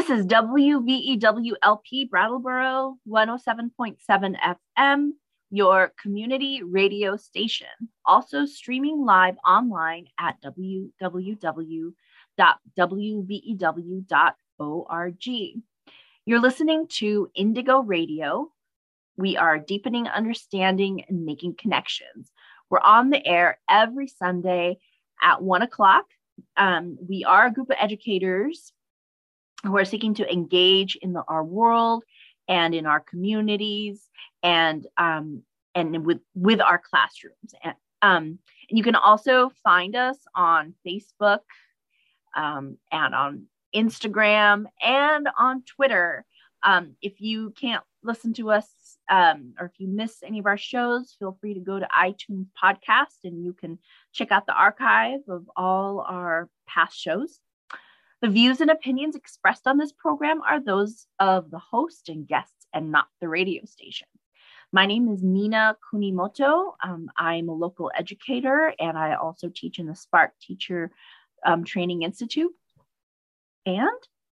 This is WVEWLP Brattleboro 107.7 FM, your community radio station. Also streaming live online at www.wvew.org. You're listening to Indigo Radio. We are deepening understanding and making connections. We're on the air every Sunday at one o'clock. Um, we are a group of educators who are seeking to engage in the, our world and in our communities and um, and with with our classrooms. And, um, you can also find us on Facebook um, and on Instagram and on Twitter. Um, if you can't listen to us um, or if you miss any of our shows, feel free to go to iTunes Podcast and you can check out the archive of all our past shows. The views and opinions expressed on this program are those of the host and guests and not the radio station. My name is Nina Kunimoto. Um, I'm a local educator and I also teach in the Spark Teacher um, Training Institute. And?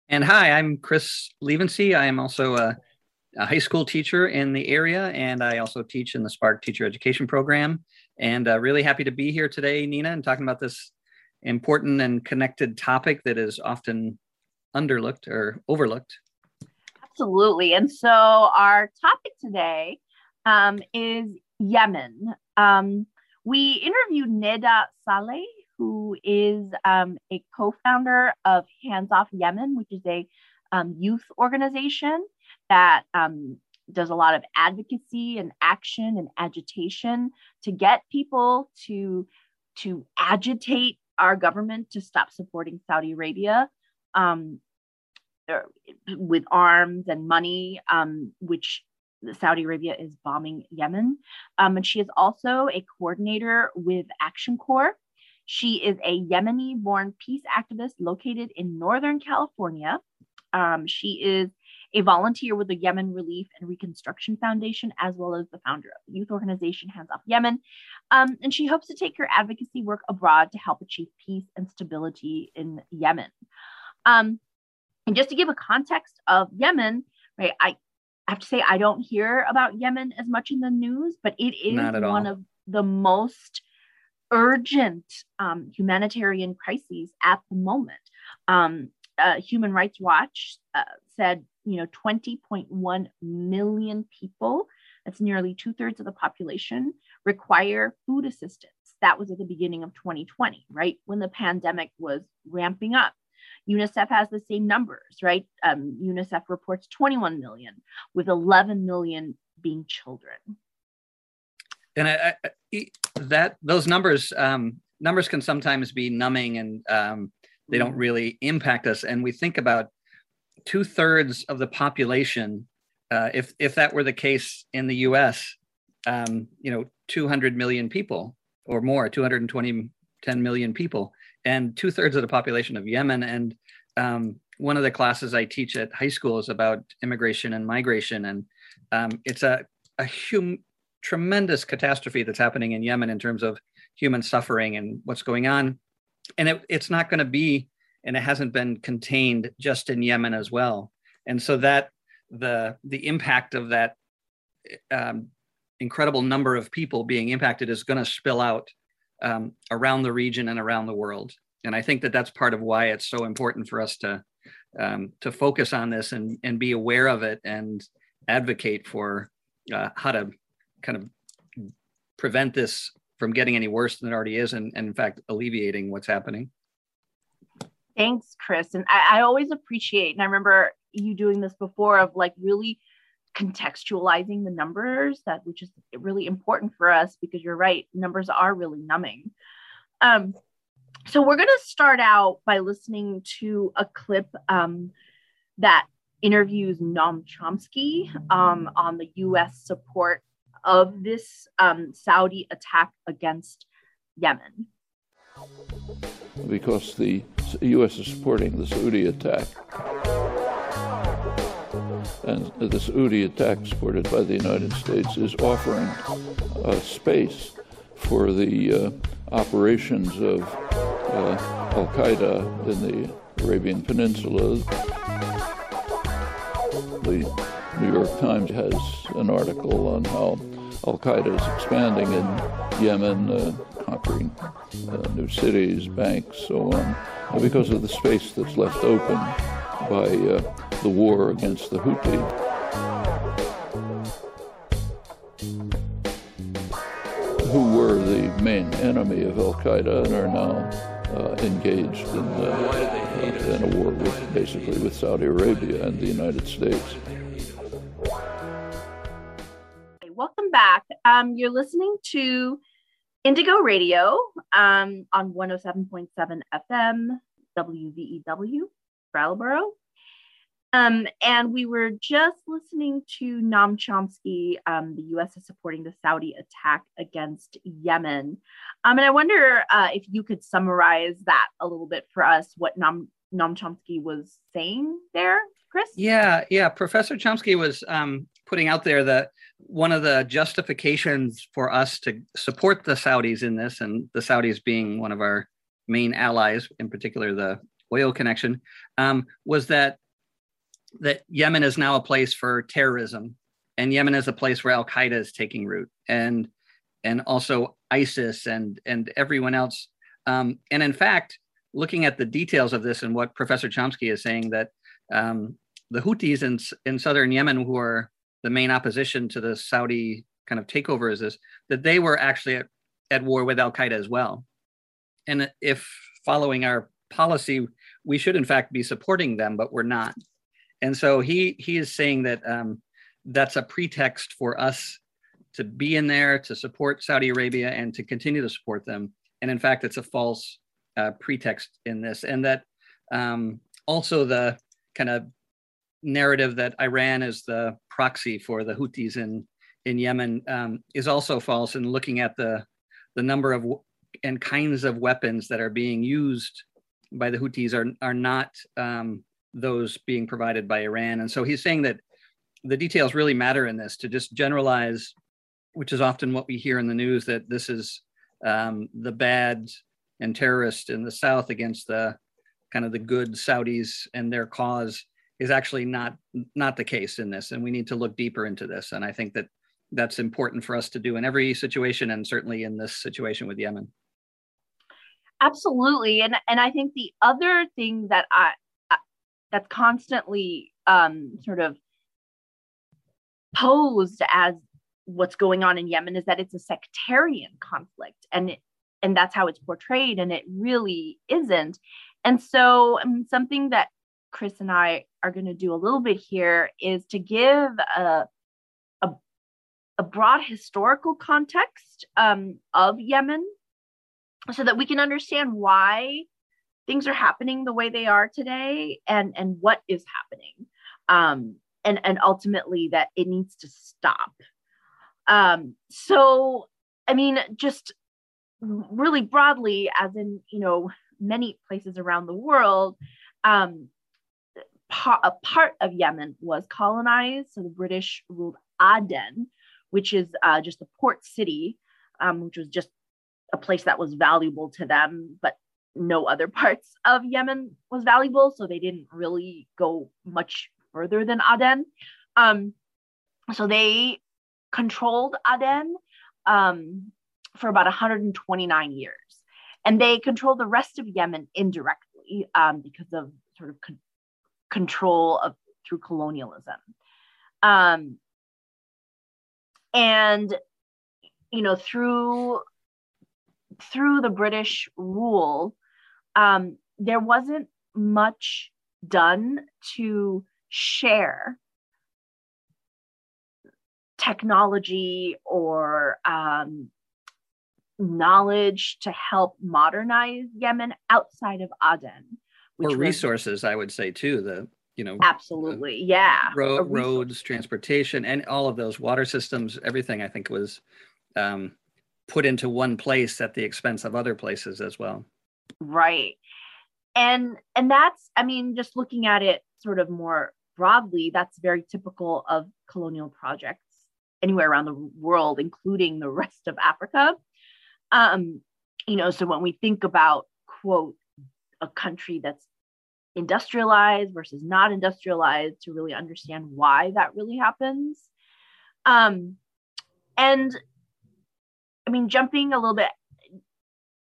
And hi, I'm Chris Levensey. I am also a, a, high school teacher in the area and I also teach in the Spark Teacher Education Program. And uh, really happy to be here today, Nina, and talking about this important and connected topic that is often underlooked or overlooked. Absolutely. And so our topic today um, is Yemen. Um, we interviewed Neda Saleh, who is um, a co founder of Hands Off Yemen, which is a um, youth organization that um, does a lot of advocacy and action and agitation to get people to to agitate our government to stop supporting Saudi Arabia um, er, with arms and money, um, which Saudi Arabia is bombing Yemen. Um, and she is also a coordinator with Action Corps. She is a Yemeni born peace activist located in Northern California. Um, she is a volunteer with the Yemen Relief and Reconstruction Foundation, as well as the founder of the youth organization Hands Off Yemen. Um, and she hopes to take her advocacy work abroad to help achieve peace and stability in Yemen. Um, and just to give a context of Yemen, right, I have to say I don't hear about Yemen as much in the news, but it is one of the most urgent um, humanitarian crises at the moment. Um, uh, Human Rights Watch uh, said, you know, 20.1 million people, that's nearly two thirds of the population, require food assistance. That was at the beginning of 2020, right? When the pandemic was ramping up. UNICEF has the same numbers, right? Um, UNICEF reports 21 million, with 11 million being children. And I, I, that those numbers um, numbers can sometimes be numbing and um, they don't really impact us. And we think about two thirds of the population. Uh, if if that were the case in the U.S., um, you know, 200 million people or more, 220 10 million people, and two thirds of the population of Yemen. And um, one of the classes I teach at high school is about immigration and migration, and um, it's a a hum- tremendous catastrophe that's happening in Yemen in terms of human suffering and what's going on. And it, it's not going to be and it hasn't been contained just in yemen as well. And so that the the impact of that um, incredible number of people being impacted is going to spill out um, around the region and around the world. And i think that that's part of why it's so important for us to um, to focus on this and and be aware of it and advocate for uh, how to kind of prevent this from getting any worse than it already is and, and in fact alleviating what's happening. Thanks chris. And I, I always appreciate and i remember you doing this before of like really contextualizing the numbers that which is really important for us because you're right numbers are really numbing um, so we're going to start out by listening to a clip um, that interviews Noam Chomsky um, on the U.S. support of this um, Saudi attack against Yemen? Because the U.S. is supporting the Saudi attack. And the Saudi attack, supported by the United States, is offering a space for the uh, operations of uh, Al Qaeda in the Arabian Peninsula. The New York Times has an article on how Al Qaeda is expanding in Yemen, uh, conquering uh, new cities, banks, so on, because of the space that's left open by uh, the war against the Houthi. Who were the main enemy of Al Qaeda and are now uh, engaged in, uh, in a war with basically with Saudi Arabia and the United States. Welcome back. Um, you're listening to Indigo Radio um, on 107.7 FM, WVEW, Brattleboro. Um, and we were just listening to Noam Chomsky. Um, the U.S. is supporting the Saudi attack against Yemen. Um, and I wonder uh, if you could summarize that a little bit for us, what Noam, Noam Chomsky was saying there, Chris? Yeah, yeah. Professor Chomsky was um, putting out there that one of the justifications for us to support the Saudis in this, and the Saudis being one of our main allies, in particular the oil connection, um, was that that Yemen is now a place for terrorism, and Yemen is a place where Al Qaeda is taking root, and and also ISIS and and everyone else. Um, and in fact, looking at the details of this and what Professor Chomsky is saying, that um, the Houthis in in southern Yemen, who are the main opposition to the Saudi kind of takeover, is this that they were actually at, at war with Al Qaeda as well. And if following our policy, we should in fact be supporting them, but we're not and so he he is saying that um, that's a pretext for us to be in there to support Saudi Arabia and to continue to support them. And in fact, it's a false uh, pretext in this, and that um, also the kind of narrative that Iran is the proxy for the Houthis in in Yemen um, is also false. And looking at the the number of and kinds of weapons that are being used by the Houthis are are not um, those being provided by Iran. And so he's saying that the details really matter in this to just generalize, which is often what we hear in the news that this is um, the bad and terrorist in the South against the kind of the good Saudis and their cause is actually not not the case in this. And we need to look deeper into this. And I think that that's important for us to do in every situation and certainly in this situation with Yemen. Absolutely. And and I think the other thing that I that's constantly um, sort of posed as what's going on in Yemen is that it's a sectarian conflict and it, and that's how it's portrayed and it really isn't. And so um, something that Chris and I are going to do a little bit here is to give a a, a broad historical context um, of Yemen so that we can understand why things are happening the way they are today and and what is happening. Um and and ultimately that it needs to stop. Um so i mean just really broadly as in you know many places around the world um a part of yemen was colonized. So the british ruled aden which is uh, just a port city um, which was just a place that was valuable to them but no other parts of Yemen was valuable, so they didn't really go much further than Aden. Um, so they controlled Aden um, for about 129 years, and they controlled the rest of Yemen indirectly um, because of sort of con- control of through colonialism. Um, and you know through through the British rule, um, there wasn't much done to share technology or um, knowledge to help modernize Yemen outside of Aden. Or resources, I would say too. The you know absolutely yeah ro- roads transportation and all of those water systems everything i think was um, put into one place at the expense of other places as well Right. And and that's I mean just looking at it sort of more broadly that's very typical of colonial projects anywhere around the world including the rest of Africa. Um you know so when we think about quote a country that's industrialized versus not industrialized to really understand why that really happens. Um, and I mean, jumping a little bit,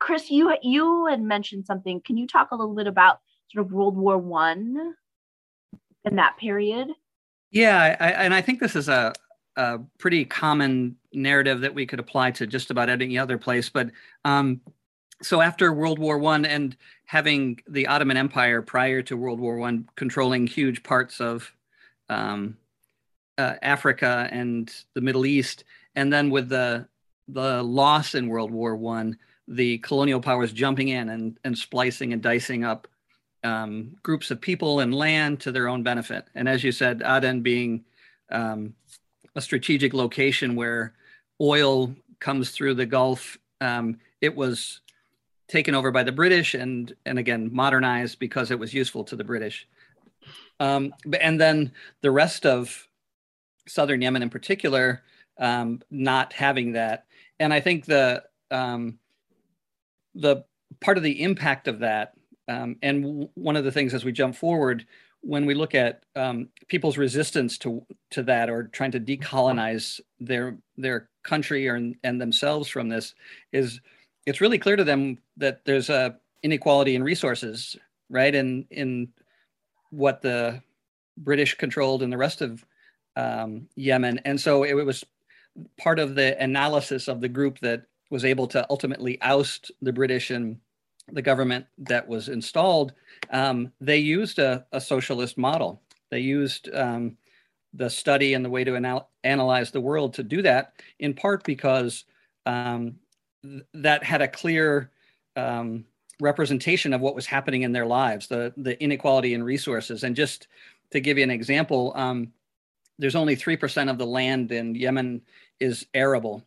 Chris, you you had mentioned something. Can you talk a little bit about sort of World War One in that period? Yeah, I, and I think this is a, a pretty common narrative that we could apply to just about any other place. But um, so after World War One and having the Ottoman Empire prior to World War One controlling huge parts of um, uh, Africa and the Middle East, and then with the the loss in World War One, the colonial powers jumping in and, and splicing and dicing up um, groups of people and land to their own benefit. And as you said, Aden being um, a strategic location where oil comes through the Gulf, um, it was taken over by the British and and again modernized because it was useful to the British. Um, and then the rest of southern Yemen, in particular, um, not having that. And I think the um, the part of the impact of that, um, and w- one of the things as we jump forward, when we look at um, people's resistance to to that or trying to decolonize their their country or and themselves from this, is it's really clear to them that there's a inequality in resources, right? In, in what the British controlled and the rest of um, Yemen, and so it was part of the analysis of the group that was able to ultimately oust the British and the government that was installed. Um, they used a, a, socialist model. They used um, the study and the way to anal- analyze the world to do that, in part because um, that had a clear um, representation of what was happening in their lives, the the inequality in resources. And just to give you an example, um, there's only three percent of the land in Yemen is arable,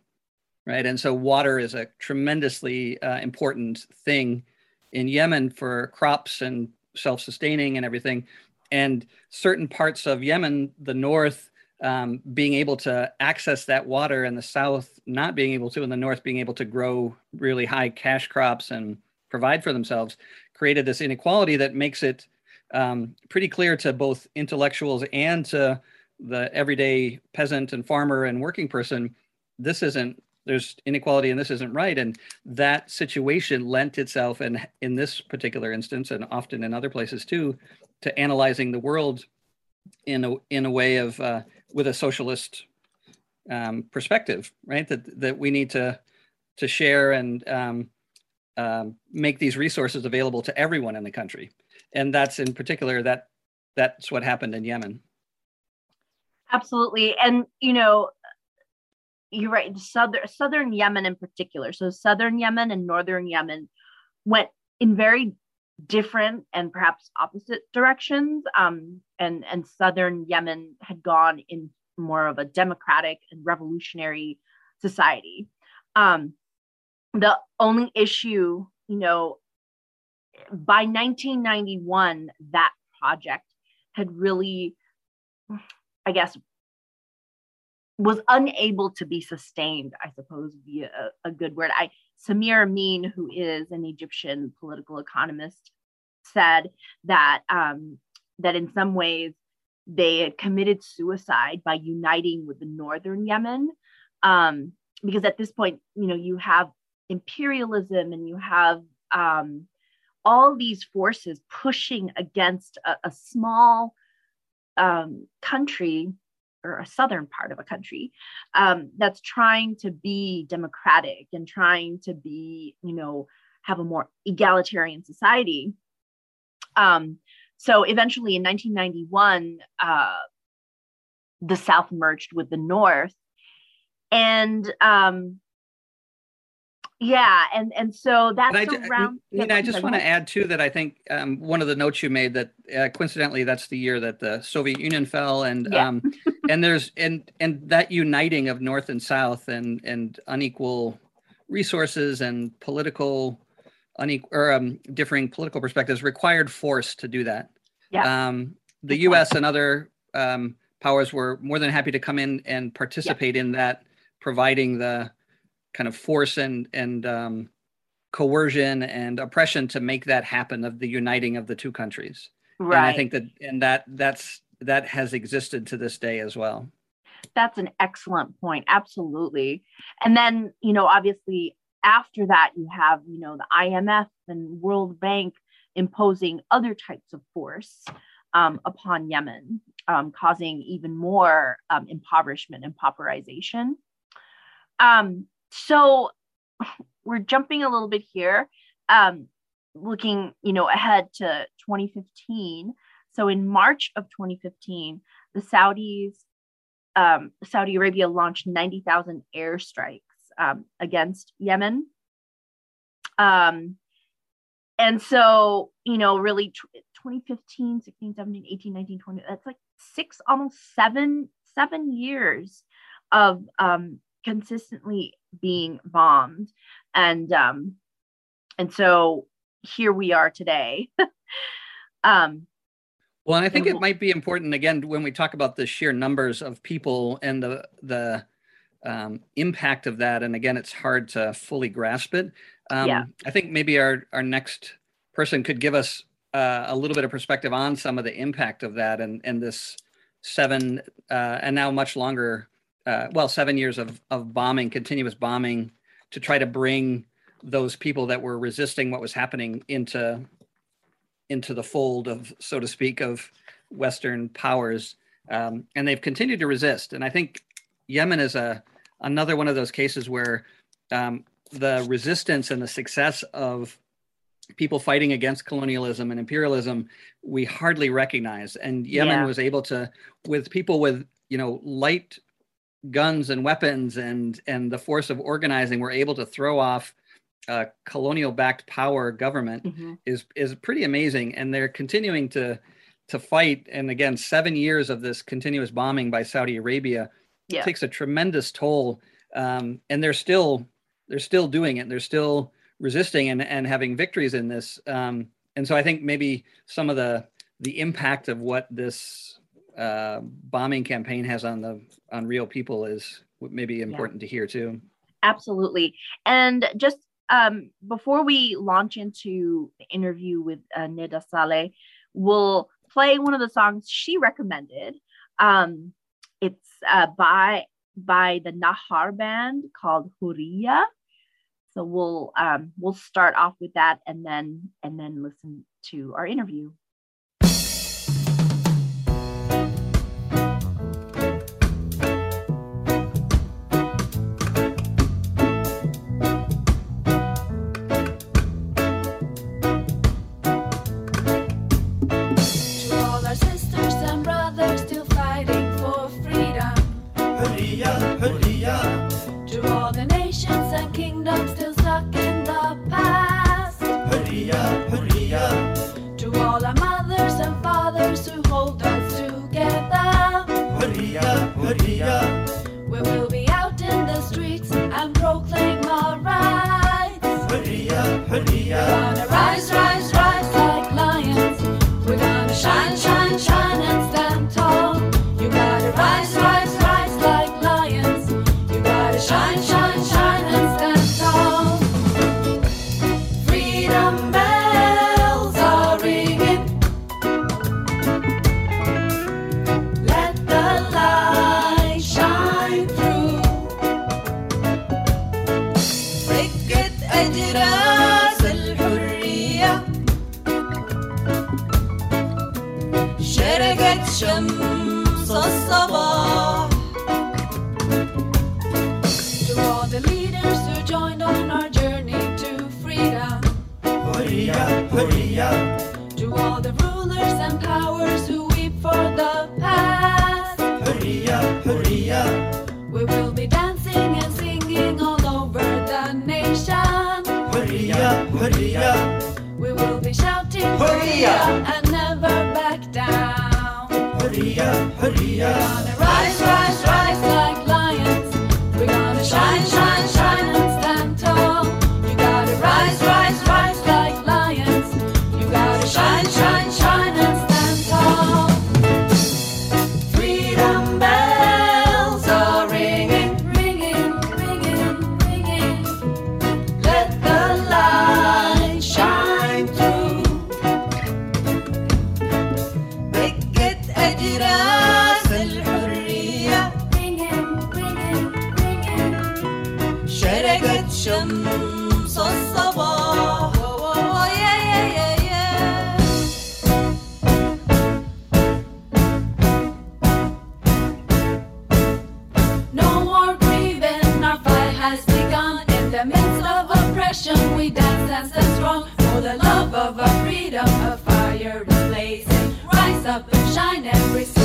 right? And so water is a tremendously uh, important thing in Yemen for crops and self-sustaining and everything. And certain parts of Yemen, the north um, being able to access that water and the south not being able to and the north being able to grow really high cash crops and provide for themselves created this inequality that makes it um, pretty clear to both intellectuals and to the everyday peasant and farmer and working person this isn't there's inequality and this isn't right and that situation lent itself and in this particular instance and often in other places too to analyzing the world in a in a way of uh, with a socialist um, perspective, right? That that we need to to share and um, um, make these resources available to everyone in the country, and that's in particular that that's what happened in Yemen. Absolutely, and you know, you're right. Southern southern Yemen in particular, so southern Yemen and northern Yemen went in very different and perhaps opposite directions. Um, and and southern Yemen had gone in more of a democratic and revolutionary society. Um, the only issue, you know, by 1991, that project had really, I guess, was unable to be sustained, I suppose, be a, a good word. I Samir Amin, who is an Egyptian political economist, said that um, that in some ways they had committed suicide by uniting with the northern Yemen, um, because at this point, you know, you have imperialism and you have um, all these forces pushing against a, a small um, country or a southern part of a country um, that's trying to be democratic and trying to be, you know, have a more egalitarian society. Um, so eventually in 1991, uh, the South merged with the North. And um, yeah, and and so that's and I, around. You know, I just want to add too that I think um, one of the notes you made that uh, coincidentally that's the year that the Soviet Union fell, and yeah. um, and there's and and that uniting of North and South and and unequal resources and political unequal or um, differing political perspectives required force to do that. Yeah. Um, the U.S. and other um, powers were more than happy to come in and participate in that, providing the kind of force and and um, coercion and oppression to make that happen of the uniting of the two countries. right and i think that and that that's that has existed to this day as well. That's an excellent point. Absolutely. And then you know obviously after that you have you know the imf and world bank imposing other types of force um, upon yemen um, causing even more um, impoverishment and pauperization. Um, so we're jumping a little bit here um, looking you know ahead to 2015 so in march of 2015 the saudis um, saudi arabia launched 90000 airstrikes um, against yemen. Um, and so you know really t- 2015 16 17 18 19 20 that's like six almost seven seven years of um, consistently being bombed and um, and so here we are today. um, well, and I think it might be important again when we talk about the sheer numbers of people and the the um, impact of that. And again, it's hard to fully grasp it. Um, yeah. I think maybe our our next person could give us uh, a little bit of perspective on some of the impact of that and and this seven uh, and now much longer. Uh, well, seven years of of bombing, continuous bombing, to try to bring those people that were resisting what was happening into into the fold of so to speak of western powers. Um, and they've continued to resist. And i think yemen is a another one of those cases where um, the resistance and the success of people fighting against colonialism and imperialism we hardly recognize. And yemen yeah. was able to with people with you know light guns and weapons and and the force of organizing were able to throw off uh, colonial backed power government mm-hmm. is is pretty amazing and they're continuing to to fight and again 7 years of this continuous bombing by Saudi Arabia yeah. takes a tremendous toll um, and they're still they're still doing it they're still resisting and and having victories in this um, and so I think maybe some of the the impact of what this uh, bombing campaign has on the on real people is maybe important yeah. to hear too absolutely and just um, before we launch into the interview with uh, Neda Saleh, we'll play one of the songs she recommended. Um, it's uh, by by the Nahar band called Huriya. So we'll um, we'll start off with that and then and then listen to our interview. Up and shine, every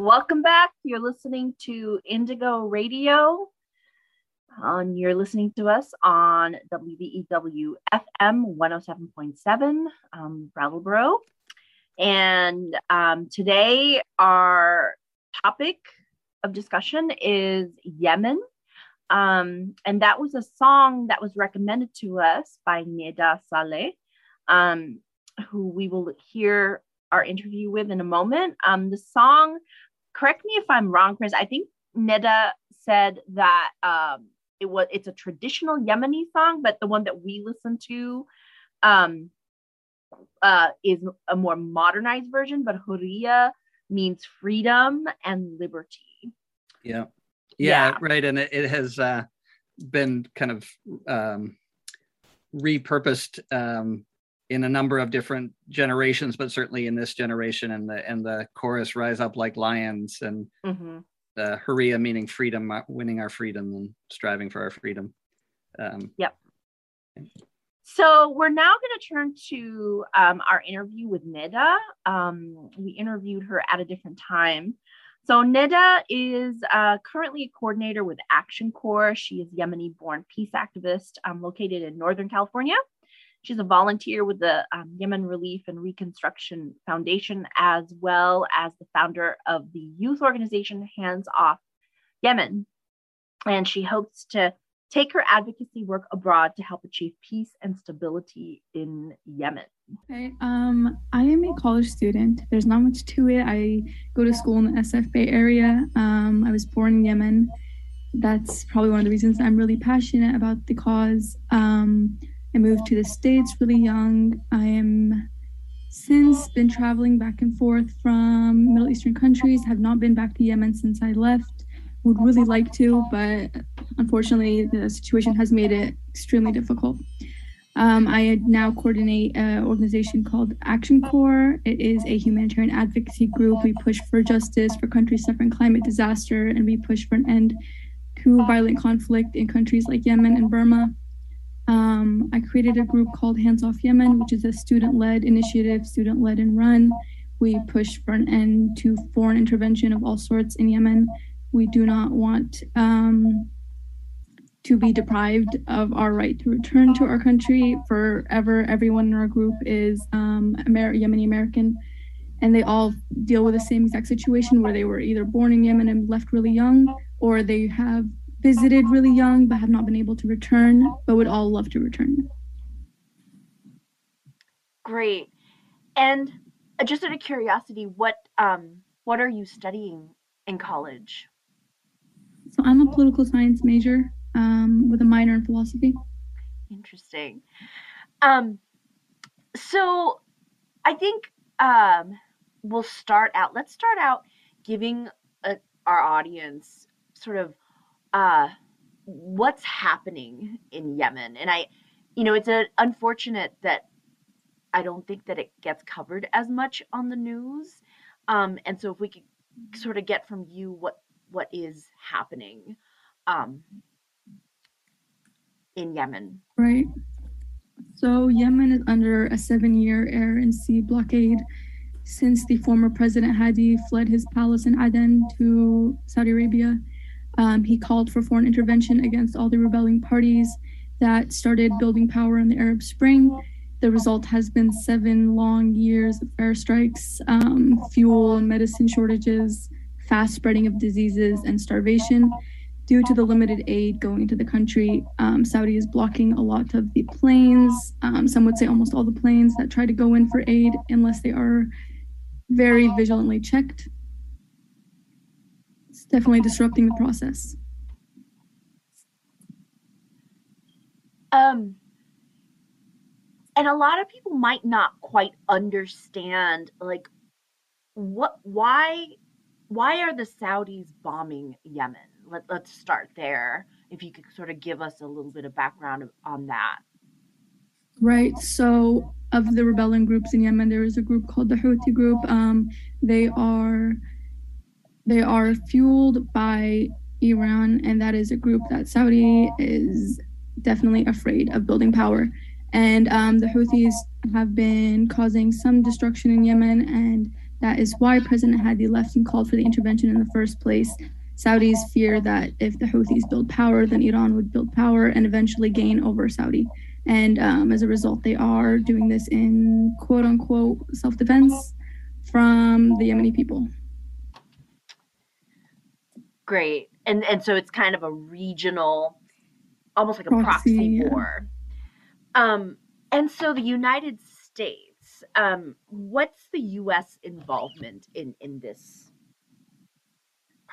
Welcome back. You're listening to Indigo Radio. Um, you're listening to us on WVEW FM 107.7, um, Brattleboro. And um, today, our topic of discussion is Yemen. Um, and that was a song that was recommended to us by Neda Saleh, um, who we will hear our interview with in a moment. Um, the song, correct me if I'm wrong, Chris. I think Neda said that um, it was it's a traditional Yemeni song, but the one that we listen to um, uh, is a more modernized version. But Huriya means freedom and liberty. Yeah. Yeah, Yeah. right. And it, it has uh, been kind of um, repurposed um, in a number of different generations, but certainly in this generation and the and the chorus rise up like lions and Mhm. the Huriya meaning freedom, uh, winning our freedom and striving for our freedom. Um, So we're now going to turn to um, our interview with Neda. Um, we interviewed her at a different time. So Neda is uh, currently a coordinator with Action Corps. She is Yemeni-born peace activist um, located in Northern California. She's a volunteer with the um, Yemen Relief and Reconstruction Foundation, as well as the founder of the youth organization Hands Off Yemen. And she hopes to take her advocacy work abroad to help achieve peace and stability in Yemen. Okay, um, I am a college student. There's not much to it. I go to school in the SF Bay area. Um, I was born in Yemen. That's probably one of the reasons I'm really passionate about the cause. Um, I moved to the States really young. I am since been traveling back and forth from Middle Eastern countries, have not been back to Yemen since I left. Would really like to, but unfortunately, the situation has made it extremely difficult. Um, I now coordinate an organization called Action Corps. It is a humanitarian advocacy group. We push for justice for countries suffering climate disaster, and we push for an end to violent conflict in countries like Yemen and Burma. Um, I created a group called Hands Off Yemen, which is a student led initiative, student led and run. We push for an end to foreign intervention of all sorts in Yemen. We do not want um, to be deprived of our right to return to our country forever. Everyone in our group is um, Amer- Yemeni American, and they all deal with the same exact situation where they were either born in Yemen and left really young, or they have visited really young but have not been able to return, but would all love to return. Great. And uh, just out of curiosity, what um what are you studying in college? So I'm a political science major um, with a minor in philosophy. Interesting. Um so I think um we'll start out let's start out giving uh our audience sort of uh what's happening in Yemen. And I you know, it's a, unfortunate that I don't think that it gets covered as much on the news. Um, and so if we could sort of get from you what what is happening um, in Yemen. Right. So Yemen is under a seven-year air and sea blockade since the former President Hadi fled his palace in Aden to Saudi Arabia. Um, he called for foreign intervention against all the rebelling parties that started building power in the Arab Spring. The result has been seven long years of airstrikes, um, fuel and medicine shortages, fast spreading of diseases, and starvation. due to the limited aid going to the country, um, Saudi is blocking a lot of the planes. Um, some would say almost all the planes that try to go in for aid unless they are very vigilantly checked. Definitely disrupting the process. Um, and a lot of people might not quite understand, like, what, why, why are the Saudis bombing Yemen? Let, let's start there. If you could sort of give us a little bit of background on that. Right. So, of the rebellion groups in Yemen, there is a group called the Houthi group. Um, they are they are fueled by Iran, and that is a group that Saudi is definitely afraid of building power. And um, the Houthis have been causing some destruction in Yemen, and that is why President Hadi left and called for the intervention in the first place. Saudis fear that if the Houthis build power, then Iran would build power and eventually gain over Saudi. And um, as a result, they are doing this in quote unquote self defense from the Yemeni people. Great. And and so it's kind of a regional, almost like a proxy, proxy yeah. war. Um, and so the United States, um, what's the U.S. involvement in in this?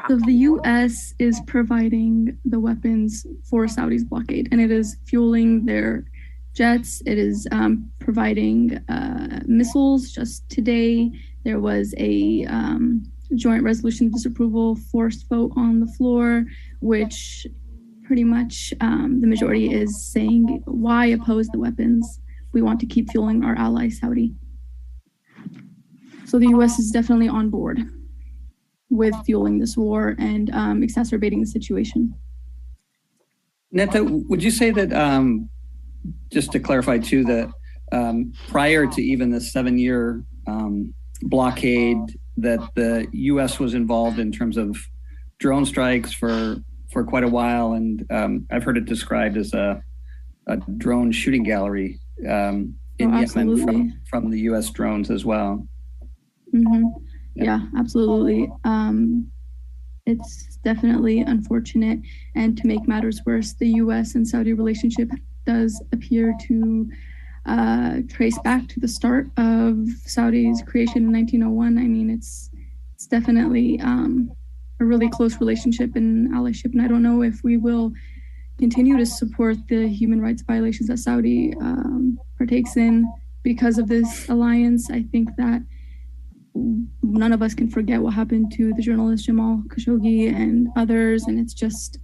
So the U.S. is providing the weapons for Saudi's blockade, and it is fueling their jets. It is um, providing uh, missiles. Just today, there was a um, joint resolution of disapproval forced vote on the floor, which pretty much um, the majority is saying, why oppose the weapons? We want to keep fueling our ally, Saudi. So the US is definitely on board with fueling this war and um, exacerbating the situation. Neda, would you say that um, just to clarify too that um, prior to even the seven year um, blockade that the U.S. was involved in terms of drone strikes for for quite a while, and um, I've heard it described as a, a drone shooting gallery um, in oh, Yemen from, from the U.S. drones as well. Mm-hmm. Yeah. yeah. absolutely. Um, it's definitely unfortunate, and to make matters worse, the U.S. and Saudi relationship does appear to uh, trace back to the start of Saudi's creation in 1901. I mean, it's it's definitely um, a really close relationship and allyship, and I don't know if we will continue to support the human rights violations that Saudi um, partakes in because of this alliance. I think that none of us can forget what happened to the journalist Jamal Khashoggi and others, and it's just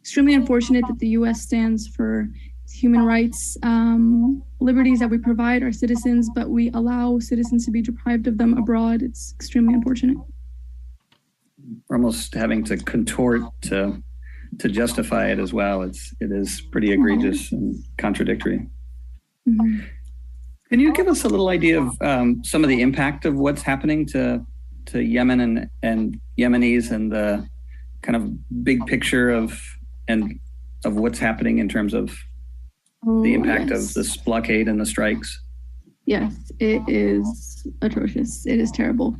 extremely unfortunate that the U.S. stands for human rights um, liberties that we provide our citizens, but we allow citizens to be deprived of them abroad. It's extremely unfortunate. We're almost having to contort to to justify it as well. It's it is pretty egregious and contradictory. Mm-hmm. Can you give us a little idea of um, some of the impact of what's happening to to Yemen and and Yemenis and the kind of big picture of and of what's happening in terms of the impact yes. of this blockade and the strikes? Yes, it is atrocious. It is terrible.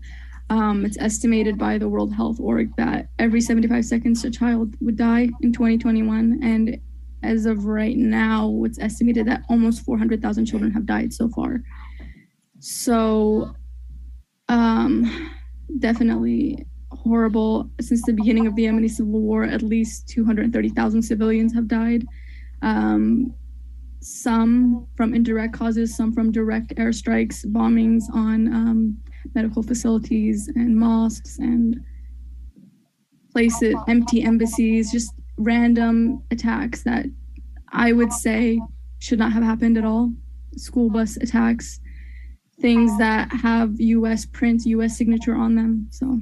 Um, it's estimated by the World Health Org that every 75 seconds a child would die in 2021. And as of right now, it's estimated that almost 400,000 children have died so far. So, um, definitely horrible. Since the beginning of the Yemeni civil war, at least 230,000 civilians have died. Um, some from indirect causes, some from direct airstrikes, bombings on um, medical facilities and mosques and places, empty embassies, just random attacks that I would say should not have happened at all. School bus attacks, things that have US print, US signature on them. So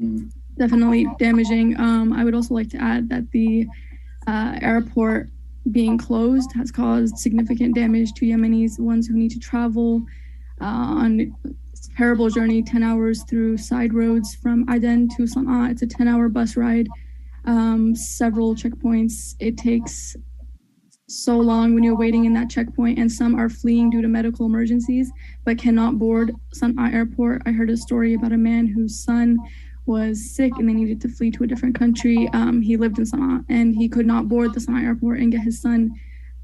mm. definitely damaging. Um, I would also like to add that the uh, airport being closed has caused significant damage to Yemenis, ones who need to travel uh, on terrible journey, 10 hours through side roads from Aden to Sana'a. It's a 10 hour bus ride, um, several checkpoints. It takes so long when you're waiting in that checkpoint, and some are fleeing due to medical emergencies but cannot board Sana'a airport. I heard a story about a man whose son was sick and they needed to flee to a different country. Um, he lived in Sana'a and he could not board the Sana'a airport and get his son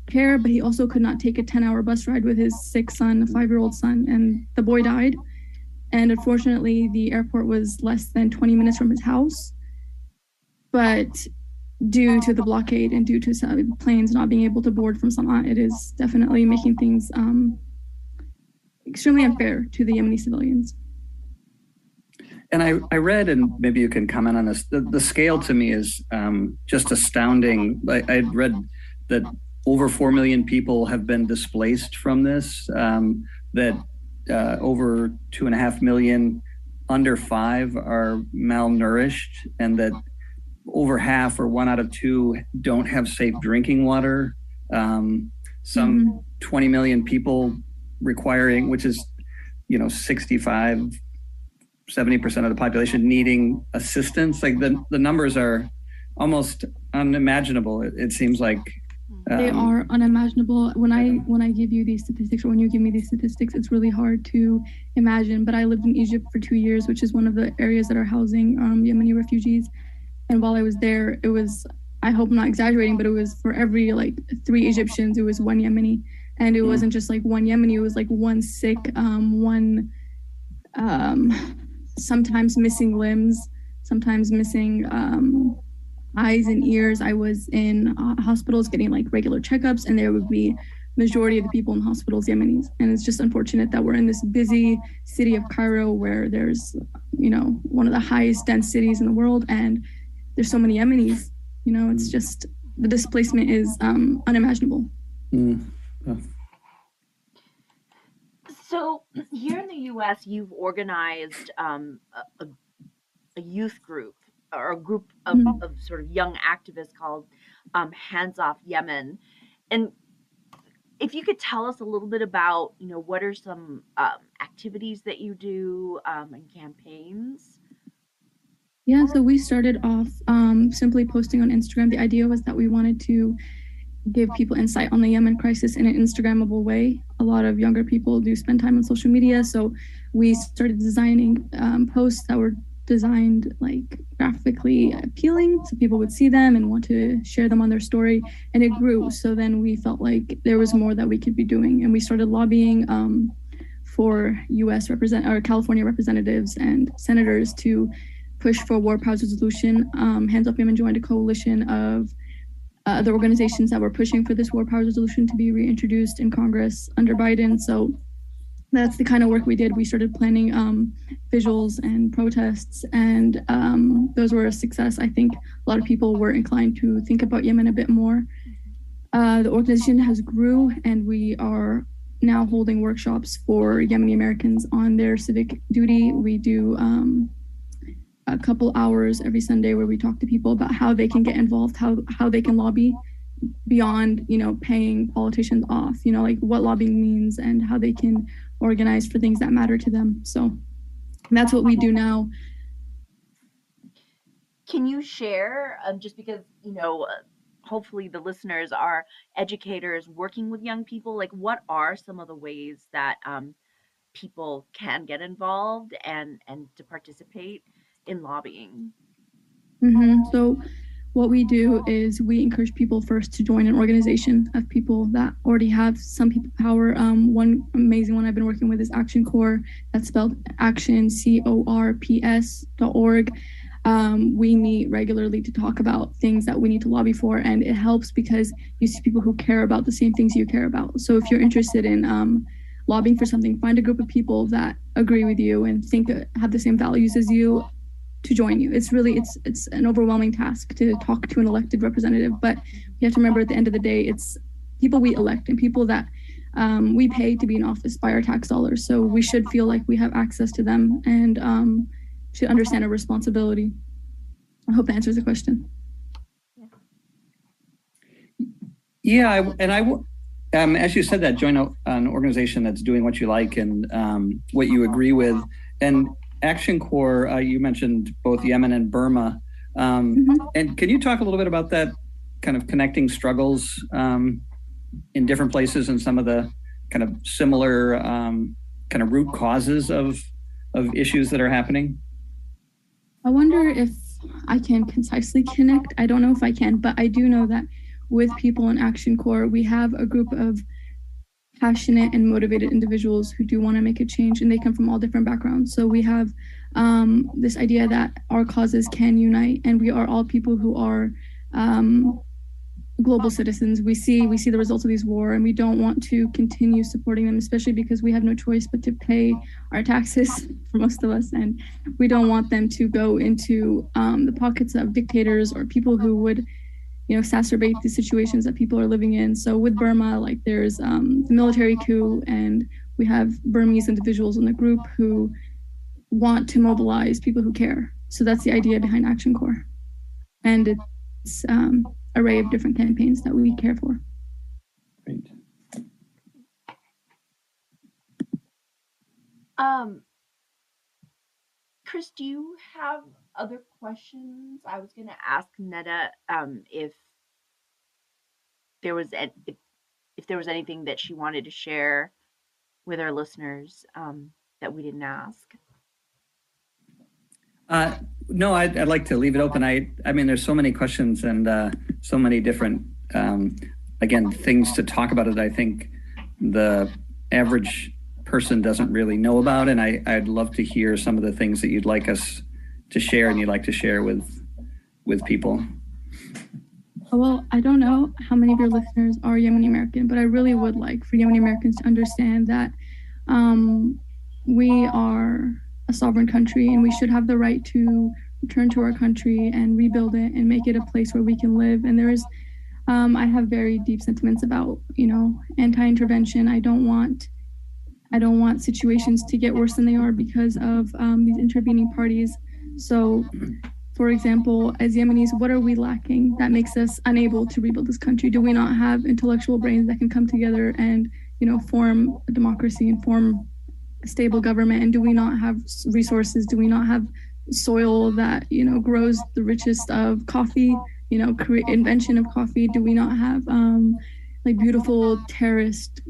care, but he also could not take a 10 hour bus ride with his sick son, a five year old son, and the boy died. And unfortunately, the airport was less than 20 minutes from his house. But due to the blockade and due to some planes not being able to board from Sana'a, it is definitely making things um, extremely unfair to the Yemeni civilians. And I, I read, and maybe you can comment on this. The, the scale to me is um, just astounding. I, I read that over 4 million people have been displaced from this, um, that uh, over two and a half million under five are malnourished, and that over half or one out of two don't have safe drinking water. Um, some mm-hmm. 20 million people requiring, which is, you know, 65, 70% of the population needing assistance. Like the, the numbers are almost unimaginable. It, it seems like um, they are unimaginable. When I when I give you these statistics, or when you give me these statistics, it's really hard to imagine. But I lived in Egypt for two years, which is one of the areas that are housing um, Yemeni refugees. And while I was there, it was I hope I'm not exaggerating, but it was for every like three Egyptians, it was one Yemeni, and it mm. wasn't just like one Yemeni. It was like one sick, um, one um, sometimes missing limbs, sometimes missing um, eyes and ears. I was in uh, hospitals getting like regular checkups, and there would be majority of the people in hospitals Yemenis. And it's just unfortunate that we're in this busy city of Cairo where there's, you know, one of the highest dense cities in the world, and there's so many Yemenis. You know, it's just the displacement is um, unimaginable. Mm. So here in the U.S., you've organized um, a, a, youth group or a group of, mm-hmm. of sort of young activists called um, Hands Off Yemen. And if you could tell us a little bit about, you know, what are some um, activities that you do um, and campaigns? Yeah, so we started off um, simply posting on Instagram. The idea was that we wanted to give people insight on the Yemen crisis in an Instagrammable way. A lot of younger people do spend time on social media, so we started designing um, posts that were designed like graphically appealing so people would see them and want to share them on their story. And it grew. So then we felt like there was more that we could be doing. And we started lobbying um, for us represent or california representatives and senators to push for war powers resolution um, hands off yemen joined a coalition of uh, other organizations that were pushing for this war powers resolution to be reintroduced in congress under biden so that's the kind of work we did. We started planning um, visuals and protests, and um, those were a success. I think a lot of people were inclined to think about Yemen a bit more. Uh, the organization has grew, and we are now holding workshops for Yemeni Americans on their civic duty. We do um, a couple hours every Sunday where we talk to people about how they can get involved, how how they can lobby beyond you know paying politicians off you know like what lobbying means and how they can organize for things that matter to them. So that's what we do now. Can you share, um, just because, you know, uh, hopefully the listeners are educators working with young people, like what are some of the ways that um, people can get involved and, and to participate in lobbying? Mm-hmm. So what we do is we encourage people first to join an organization of people that already have some people power. Um, one amazing one I've been working with is Action Corps. That's spelled Action C O R P S dot org. Um, we meet regularly to talk about things that we need to lobby for, and it helps because you see people who care about the same things you care about. So if you're interested in um, lobbying for something, find a group of people that agree with you and think have the same values as you to join you. It's really it's it's an overwhelming task to talk to an elected representative, but you have to remember at the end of the day, it's people we elect and people that um, we pay to be in office by our tax dollars. So we should feel like we have access to them and um, should understand our responsibility. I hope that answers the question. Yeah, I, and I, um, as you said, that join an organization that's doing what you like and um, what you agree with, and Action Corps, uh, you mentioned both Yemen and Burma. Um, mm-hmm. And can you talk a little bit about that kind of connecting struggles um, in different places and some of the kind of similar um, kind of root causes of of issues that are happening? I wonder if I can concisely connect. I don't know if I can, but I do know that with people in Action Corps, we have a group of passionate and motivated individuals who do want to make a change, and they come from all different backgrounds. So we have um, this idea that our causes can unite, and we are all people who are um, global citizens. We see we see the results of these war, and we don't want to continue supporting them, especially because we have no choice but to pay our taxes for most of us, and we don't want them to go into um, the pockets of dictators or people who would, you know, exacerbate the situations that people are living in. So with Burma, like there's um, the military coup, and we have Burmese individuals in the group who want to mobilize people who care. So that's the idea behind Action Corps, and it's um, array of different campaigns that we care for. Great. Um, Chris, do you have other questions? I was going to ask Neda um, if there was a, if, if there was anything that she wanted to share with our listeners um, that we didn't ask. Uh, no, I'd, I'd like to leave it open. I, I mean, there's so many questions and uh, so many different, um, again, things to talk about it. I think the average person doesn't really know about, and I, I'd love to hear some of the things that you'd like us to share and you'd like to share with with people. Well, I don't know how many of your listeners are Yemeni American, but I really would like for Yemeni Americans to understand that um, we are a sovereign country and we should have the right to return to our country and rebuild it and make it a place where we can live. And there is, um, I have very deep sentiments about, you know, anti-intervention. I don't want, I don't want situations to get worse than they are because of um, these intervening parties. So, for example, as Yemenis, what are we lacking that makes us unable to rebuild this country? Do we not have intellectual brains that can come together and, you know, form a democracy and form a stable government? And do we not have resources? Do we not have soil that you know grows the richest of coffee you know cre- invention of coffee? Do we not have um like beautiful terraced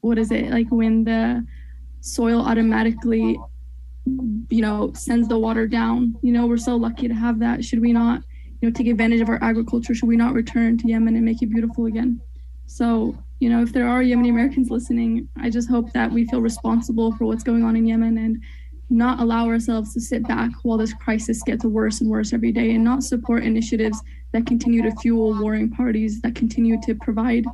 what is it like when the soil automatically you know sends the water down you know we're so lucky to have that should we not you know take advantage of our agriculture should we not return to yemen and make it beautiful again so you know, if there are Yemeni Americans listening, I just hope that we feel responsible for what's going on in Yemen and not allow ourselves to sit back while this crisis gets worse and worse every day and not support initiatives that continue to fuel warring parties, that continue to provide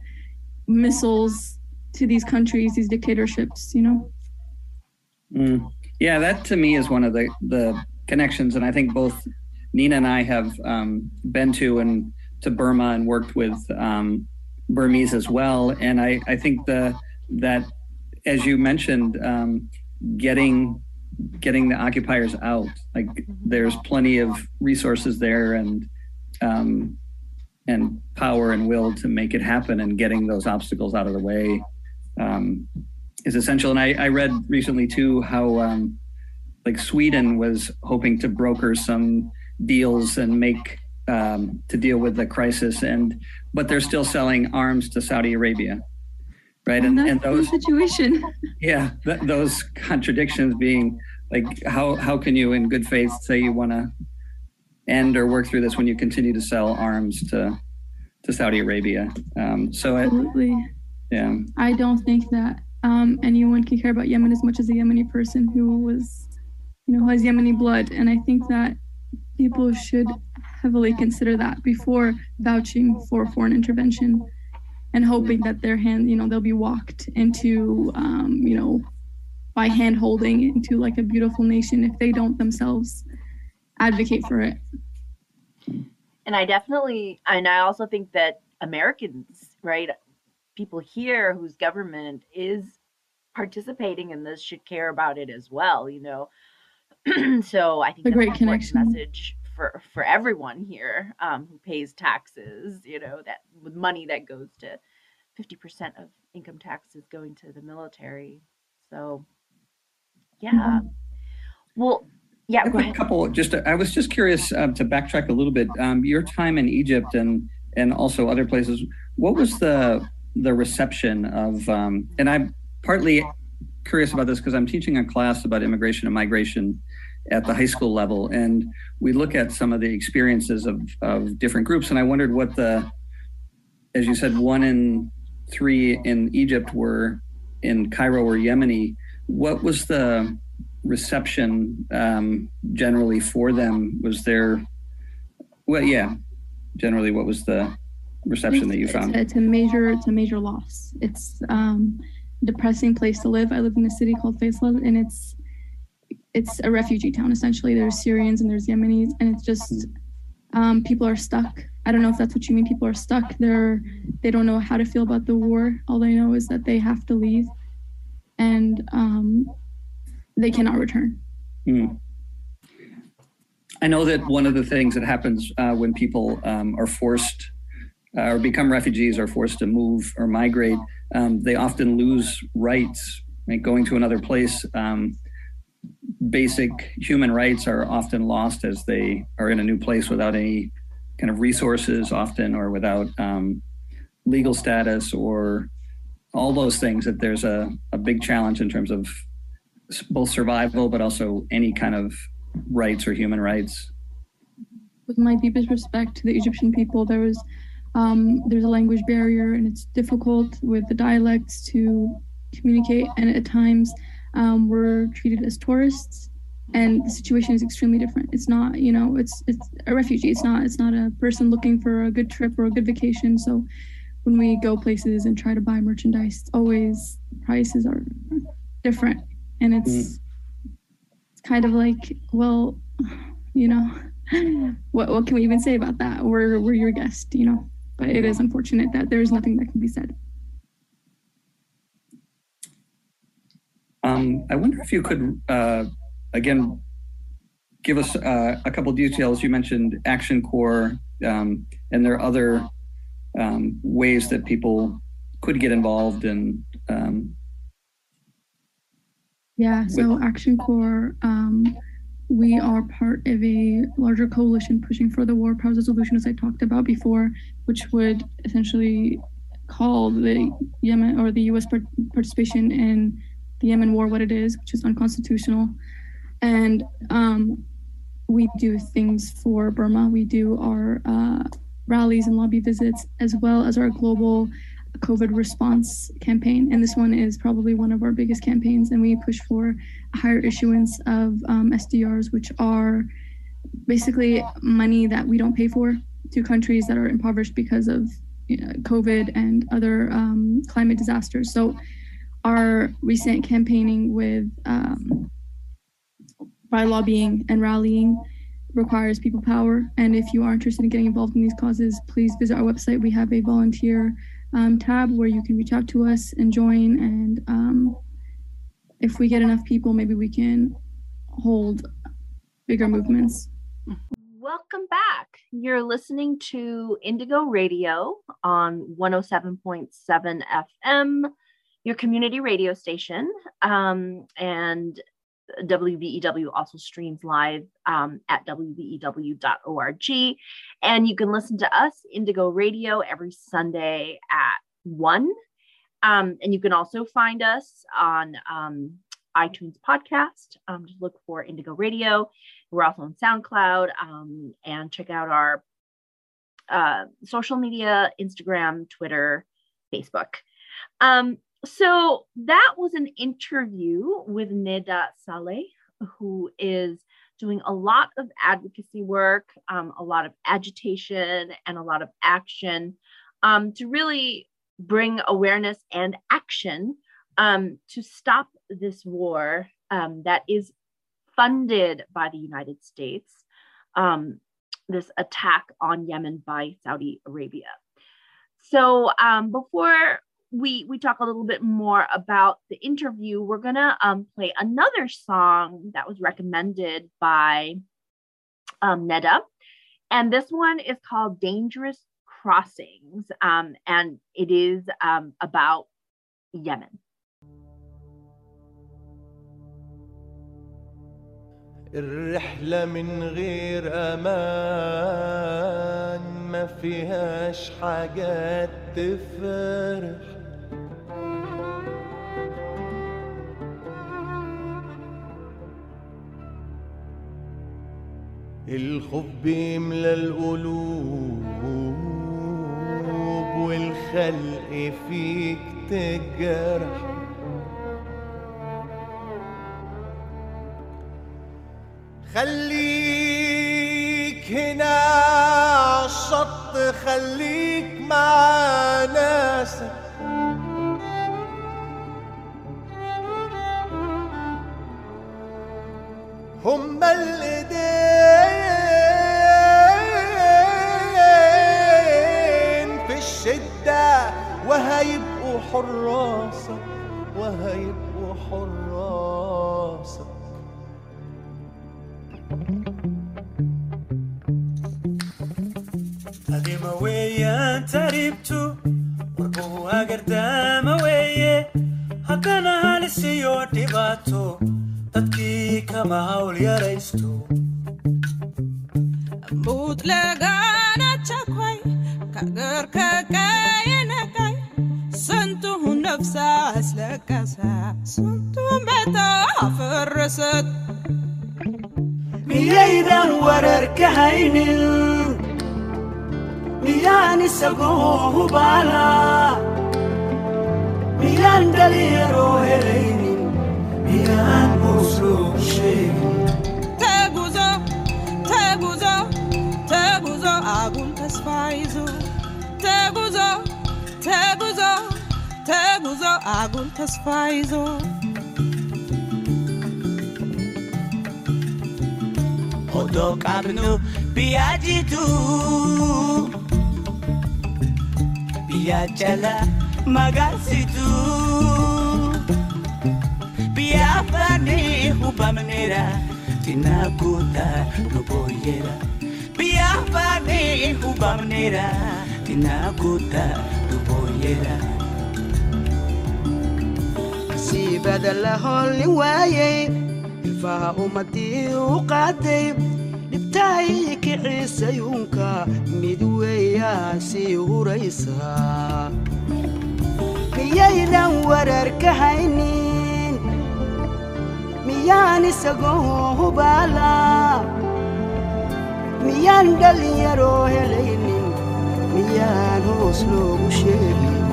missiles to these countries, these dictatorships, you know? Mm. Yeah, that to me is one of the, the connections. And I think both Nina and I have um, been to and to Burma and worked with um, Burmese as well. And I, I think the that as you mentioned, um, getting getting the occupiers out, like there's plenty of resources there and um, and power and will to make it happen and getting those obstacles out of the way um, is essential. And I, I read recently too how um, like Sweden was hoping to broker some deals and make um, to deal with the crisis, and but they're still selling arms to Saudi Arabia, right? And, and those situation, yeah, th- those contradictions being like how how can you in good faith say you want to end or work through this when you continue to sell arms to to Saudi Arabia? Um, so absolutely, it, yeah, I don't think that um, anyone can care about Yemen as much as a Yemeni person who was, you know, has Yemeni blood, and I think that people should heavily consider that before vouching for foreign intervention and hoping that their hand, you know, they'll be walked into, um, you know, by hand holding into like a beautiful nation if they don't themselves advocate for it. And I definitely, and I also think that Americans, right, people here whose government is participating in this should care about it as well, you know. so I think a great connection message for for everyone here um, who pays taxes. You know that with money that goes to fifty percent of income taxes going to the military. So yeah, mm-hmm. well. Yeah, a couple. Just I was just curious um, to backtrack a little bit. Um, your time in Egypt and and also other places. What was the the reception of? Um, and I'm partly curious about this because I'm teaching a class about immigration and migration at the high school level, and we look at some of the experiences of of different groups. And I wondered what the, as you said, one in three in Egypt were in Cairo or Yemeni. What was the reception um, generally for them? Was there, well, yeah, generally, what was the reception that you found? It's, it's a major, it's a major loss. It's um, a depressing place to live. I live in a city called Faisal, and it's it's a refugee town essentially. There's Syrians and there's Yemenis, and it's just um, people are stuck. I don't know if that's what you mean. People are stuck. They're they don't know how to feel about the war. All they know is that they have to leave, and um, they cannot return. Mm. I know that one of the things that happens uh, when people um, are forced uh, or become refugees or forced to move or migrate, um, they often lose rights. Right? Going to another place, um, basic human rights are often lost as they are in a new place without any kind of resources, often, or without um, legal status or all those things. That there's a, a big challenge in terms of both survival, but also any kind of rights or human rights. With my deepest respect to the Egyptian people, there was um, there's a language barrier, and it's difficult with the dialects to communicate, and at times um, we're treated as tourists, and the situation is extremely different. It's not, you know, it's it's a refugee. It's not it's not a person looking for a good trip or a good vacation. So when we go places and try to buy merchandise, it's always prices are different and it's mm. kind of like well you know what what can we even say about that we're we're your guest you know but it is unfortunate that there's nothing that can be said. Um, i wonder if you could uh, again give us uh, a couple details. You mentioned action corps um, and there are other um, ways that people could get involved in um, yeah, so Action Corps, um, we are part of a larger coalition pushing for the war powers resolution, as I talked about before, which would essentially call the Yemen or the U.S. participation in the Yemen war what it is, which is unconstitutional. And um, we do things for Burma. We do our uh, rallies and lobby visits, as well as our global COVID response campaign. And this one is probably one of our biggest campaigns. And we push for a higher issuance of um, SDRs, which are basically money that we don't pay for to countries that are impoverished because of you know, COVID and other um, climate disasters. So, our recent campaigning with um, by lobbying and rallying requires people power. And if you are interested in getting involved in these causes, please visit our website. We have a volunteer um, tab where you can reach out to us and join. And um, if we get enough people, maybe we can hold bigger movements. Welcome back. You're listening to Indigo Radio on 107.7 FM, your community radio station. Um, and WVEW also streams live um, at WVEW.org. And you can listen to us, Indigo Radio, every Sunday at 1. Um, and you can also find us on um, iTunes podcast. Um, just look for Indigo Radio. We're also on SoundCloud um, and check out our uh, social media Instagram, Twitter, Facebook. Um, so that was an interview with Neda Saleh, who is doing a lot of advocacy work, um, a lot of agitation, and a lot of action um, to really bring awareness and action um, to stop this war um, that is funded by the United States, um, this attack on Yemen by Saudi Arabia. So um, before we we talk a little bit more about the interview, we're gonna um, play another song that was recommended by um, Neda, and this one is called "Dangerous Crossings," um, and it is um, about Yemen. الرحلة من غير أمان ما فيهاش حاجات تفرح الخوف بيملى القلوب والخلق فيك تجرح. خليك هنا عالشط خليك مع حراسك وهيبقوا حراسك قديمة ويا تربتو وربوها قدامة ويا هكنا هالسيو ديباتو تدكيك ما هول يا ريستو موت لغانا تشاكوي كاغر كاكاينا كاي. Meta farasad miyaydan warar ka haynin miyaan isagoo hubaala miyaan dhalinyaro helaynin miyaan buusloo sheegin teguzo teguzo teguzo agun tasfaizo teguzo teguzo teguzo agun tasfaizo Odo qabnu biyya jitu biyya jala magaalsitu biyya afaanii hubamneera xinnaa guutaa nu booyyeera biyya sii badala hoolni waayey ilfaha ummadii u qaaday. Dhibtaay kiciisayuunka mid weeyaa sii huraysaa miyaydan warar ka haynin? Miyaan isagoo hubaala miyaan dhalinyaro helaynin? Miyaan hoos loogu sheegin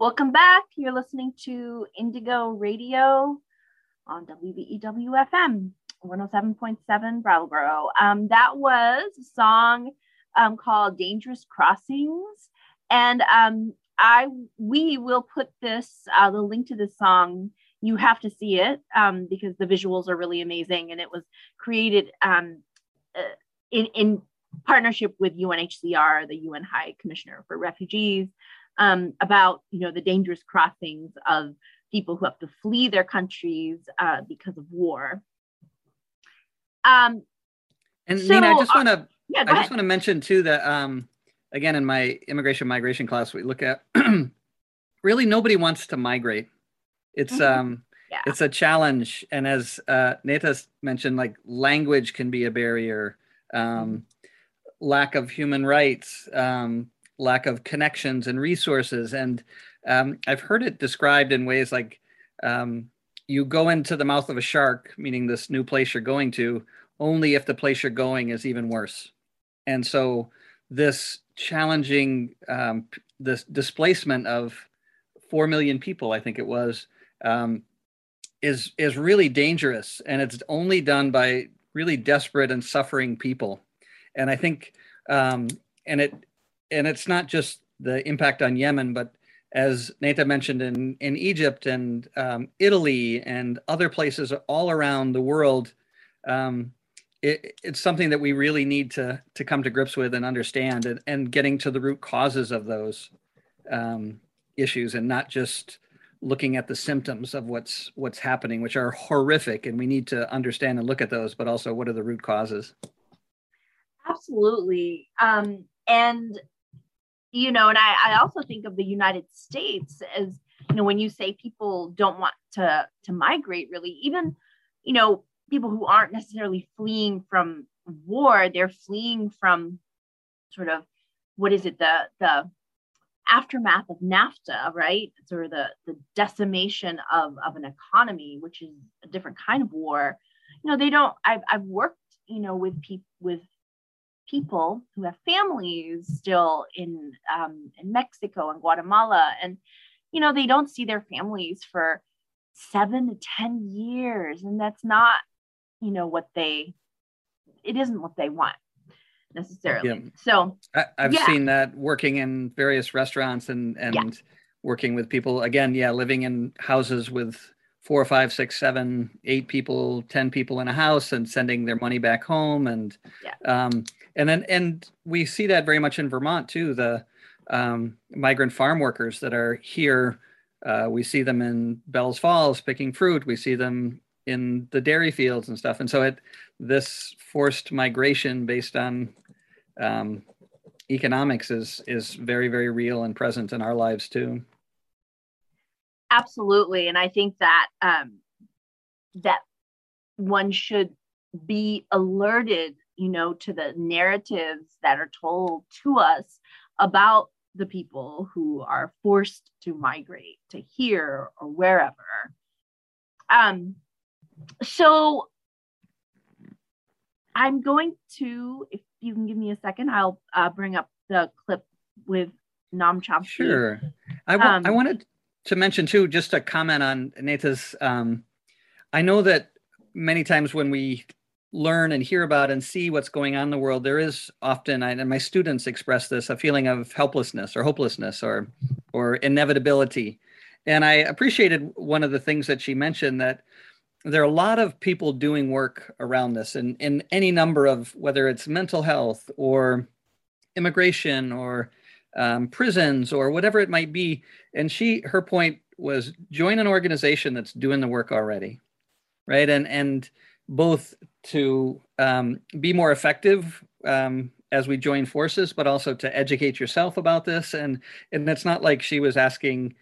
Welcome back. You're listening to Indigo Radio on WVEW FM 107.7 Brattleboro. Um, that was a song um, called Dangerous Crossings. And um, I we will put this uh, the link to this song. You have to see it um, because the visuals are really amazing, and it was created um, uh, in in partnership with UNHCR, the UN High Commissioner for Refugees, um, about you know the dangerous crossings of people who have to flee their countries uh, because of war. Um, And So, Nina, I just uh, want to yeah, I ahead. just want to mention too that um, again in my immigration migration class we look at really nobody wants to migrate. It's Mhm. um Yeah. it's a challenge, and as uh, Neda mentioned, like language can be a barrier, um, lack of human rights, um, lack of connections and resources, and um, I've heard it described in ways like um, you go into the mouth of a shark, meaning this new place you're going to, only if the place you're going is even worse. And so this challenging um, this displacement of four million people, I think it was, um, is is really dangerous, and it's only done by really desperate and suffering people. And I think, um, and it and it's not just the impact on Yemen, but as Neda mentioned in in Egypt and um, Italy and other places all around the world. Um, it, it's something that we really need to to come to grips with and understand and, and getting to the root causes of those um, issues and not just looking at the symptoms of what's what's happening which are horrific and we need to understand and look at those but also what are the root causes Absolutely. Um, and you know, and I, I also think of the United States as, you know, when you say people don't want to to migrate, really, even, you know, people who aren't necessarily fleeing from war, they're fleeing from sort of what is it the the aftermath of NAFTA, right? Sort of the the decimation of of an economy, which is a different kind of war. You know, they don't. I've I've worked, you know, with people with people who have families still in um, in Mexico and Guatemala, and you know they don't see their families for seven to ten years, and that's not you know what they it isn't what they want necessarily. Yeah. So I, I've Yeah. seen that working in various restaurants and and Yeah. working with people again. Yeah, living in houses with four, five, six, seven, eight people, ten people in a house, and sending their money back home, and Yeah. um, and then and we see that very much in Vermont too. The um, migrant farm workers that are here, uh, we see them in Bellows Falls picking fruit. We see them in the dairy fields and stuff. And so it this forced migration based on um, economics is is very very real and present in our lives too. absolutely and i think that um that one should be alerted you know to the narratives that are told to us about the people who are forced to migrate to here or wherever um so i'm going to if you can give me a second i'll uh, bring up the clip with Noam Chomsky. Sure. I I Um, wanted to mention too, just a comment on Neda's. Um, I know that many times when we learn and hear about and see what's going on in the world, there is often, and my students express this, a feeling of helplessness or hopelessness or or inevitability. And I appreciated one of the things that she mentioned that there are a lot of people doing work around this in, in any number of whether it's mental health or immigration or um, prisons or whatever it might be. And she, her point was join an organization that's doing the work already, right? And and both to um, be more effective um, as we join forces, but also to educate yourself about this. And and it's not like she was asking,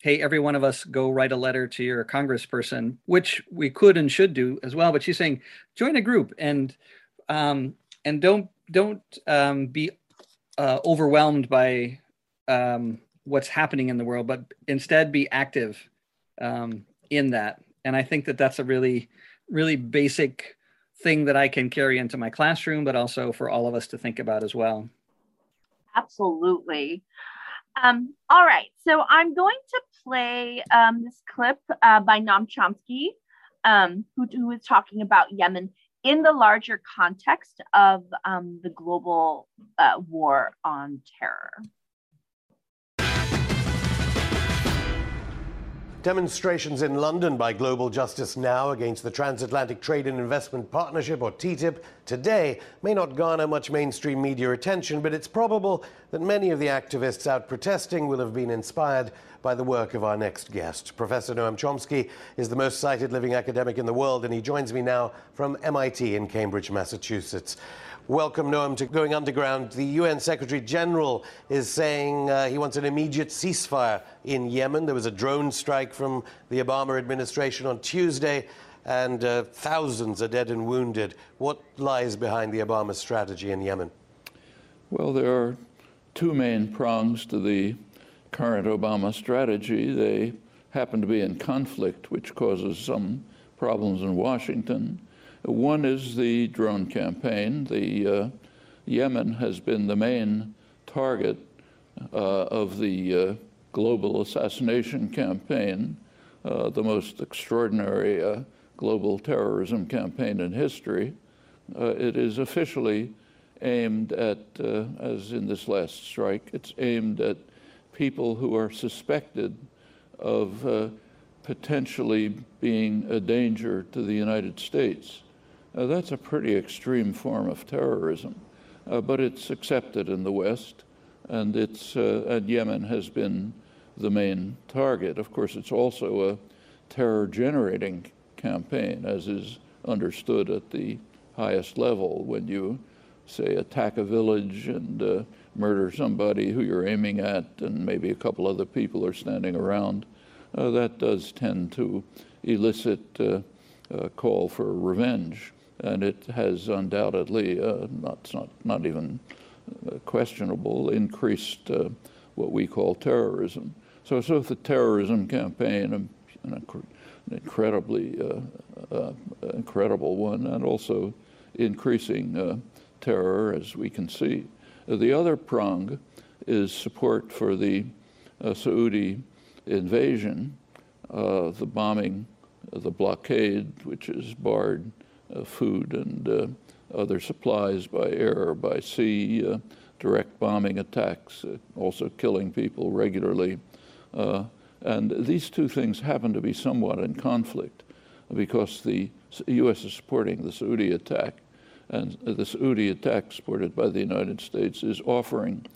hey, every one of us go write a letter to your congressperson, which we could and should do as well. But she's saying join a group and um, and don't don't um, be uh, overwhelmed by um, what's happening in the world, but instead be active um, in that. And I think that that's a really, really basic thing that I can carry into my classroom, but also for all of us to think about as well. Absolutely. Um, all right, so I'm going to play um, this clip uh, by Noam Chomsky, um, who, who is talking about Yemen in the larger context of um, the global uh, war on terror. Demonstrations in London by Global Justice Now against the Transatlantic Trade and Investment Partnership, or TTIP, today may not garner much mainstream media attention, but it's probable that many of the activists out protesting will have been inspired by the work of our next guest. Professor Noam Chomsky is the most cited living academic in the world, and he joins me now from MIT in Cambridge, Massachusetts. Welcome, Noam, to Going Underground. The UN Secretary General is saying uh, he wants an immediate ceasefire in Yemen. There was a drone strike from the Obama administration on Tuesday, and uh, thousands are dead and wounded. What lies behind the Obama strategy in Yemen? Well, there are two main prongs to the current Obama strategy. They happen to be in conflict, which causes some problems in Washington. One is the drone campaign. The uh, Yemen has been the main target uh, of the uh, global assassination campaign, the most extraordinary global terrorism campaign in history. It is officially aimed at, uh, as in this last strike, it's aimed at people who are suspected of uh, potentially being a danger to the United States. Uh, that's a pretty extreme form of terrorism, uh, but it's accepted in the West, and it's uh, and Yemen has been the main target. Of course, it's also a terror-generating campaign, as is understood at the highest level when you say attack a village and uh, murder somebody who you're aiming at, and maybe a couple other people are standing around. Uh, that does tend to elicit uh, a call for revenge, and it has undoubtedly uh, not not not even uh, questionable increased uh, what we call terrorism. So it's both a terrorism campaign, an, an incredibly uh, uh, incredible one, and also increasing uh, terror, as we can see. The other prong is support for the Saudi invasion, the bombing, the blockade, which is barred food and other supplies by air by sea, uh, direct bombing attacks, uh, also killing people regularly. Uh, and these two things happen to be somewhat in conflict because the U.S. is supporting the Saudi attack, and the Saudi attack supported by the United States is offering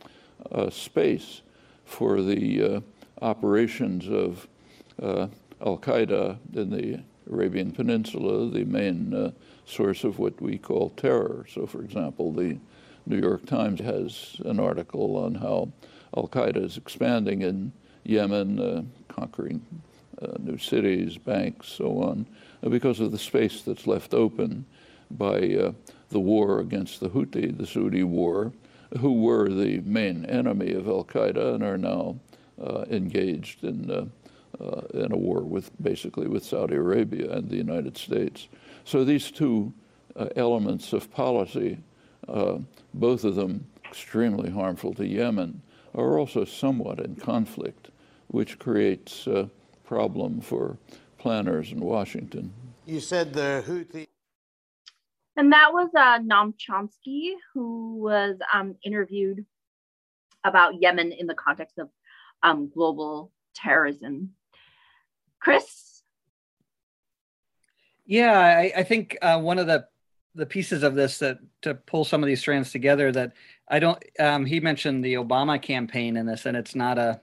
uh, space for the uh, operations of uh, Al Qaeda in the Arabian Peninsula, the main source of what we call terror. So, for example, the New York Times has an article on how Al Qaeda is expanding in Yemen, uh, conquering uh, new cities, banks, so on, uh, because of the space that's left open by uh, the war against the Houthi, the Saudi war, who were the main enemy of Al Qaeda and are now uh, engaged in. Uh, in a war with basically with Saudi Arabia and the United States. So these two uh, elements of policy, uh, both of them extremely harmful to Yemen, are also somewhat in conflict, which creates a problem for planners in Washington. You said the Houthi. And that was uh, Noam Chomsky, who was um, interviewed about Yemen in the context of um, global terrorism. Chris, yeah, I, I think uh, one of the the pieces of this that to pull some of these strands together that I don't. Um, he mentioned the Obama campaign in this, and it's not a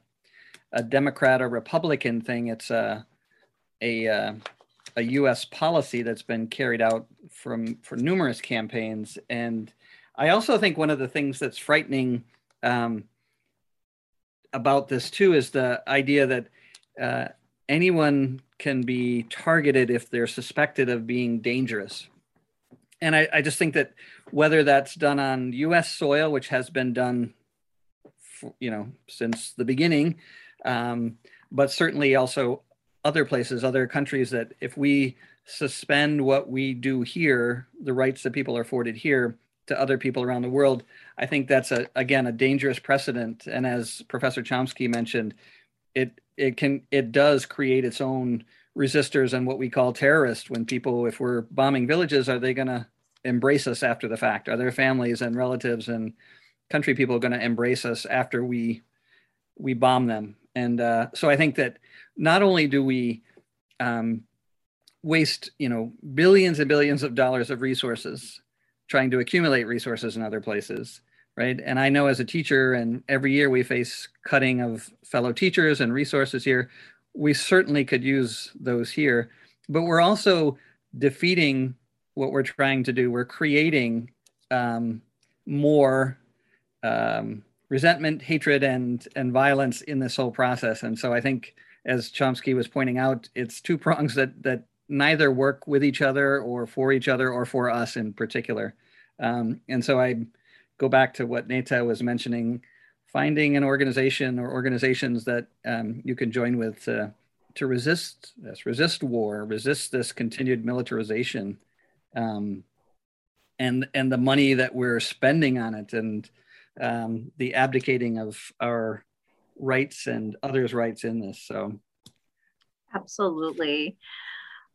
a Democrat or Republican thing. It's a a uh, a U.S. policy that's been carried out from for numerous campaigns, and I also think one of the things that's frightening um, about this too is the idea that uh, anyone can be targeted if they're suspected of being dangerous. And I, I just think that whether that's done on U.S. soil, which has been done, for, you know, since the beginning, um, but certainly also other places, other countries, that if we suspend what we do here, the rights that people are afforded here to other people around the world, I think that's a again a dangerous precedent. And as Professor Chomsky mentioned, it it can it does create its own resistors and what we call terrorists when people if we're bombing villages are they going to embrace us after the fact? Are their families and relatives and country people going to embrace us after we we bomb them? And uh, so i think that not only do we um, waste you know billions and billions of dollars of resources trying to accumulate resources in other places right? And I know as a teacher, and every year we face cutting of fellow teachers and resources here. We certainly could use those here, but we're also defeating what we're trying to do. We're creating um, more um, resentment, hatred, and and violence in this whole process. And so I think, as Chomsky was pointing out, it's two prongs that that neither work with each other or for each other or for us in particular. Um, and so I go back to what Neda was mentioning, finding an organization or organizations that um, you can join with to, to resist this, resist war, resist this continued militarization, um, and and the money that we're spending on it, and um, the abdicating of our rights and others' rights in this. So, absolutely.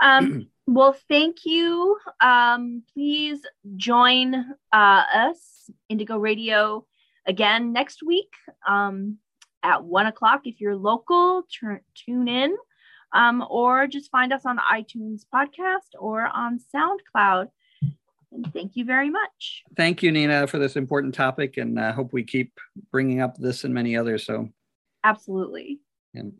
Um, well, thank you. Um, please join uh, us, Indigo Radio, again next week um, at one o'clock. If you're local, turn, tune in um, or just find us on iTunes podcast or on SoundCloud. And thank you very much. Thank you, Nina, for this important topic, and I uh, hope we keep bringing up this and many others. So, absolutely. And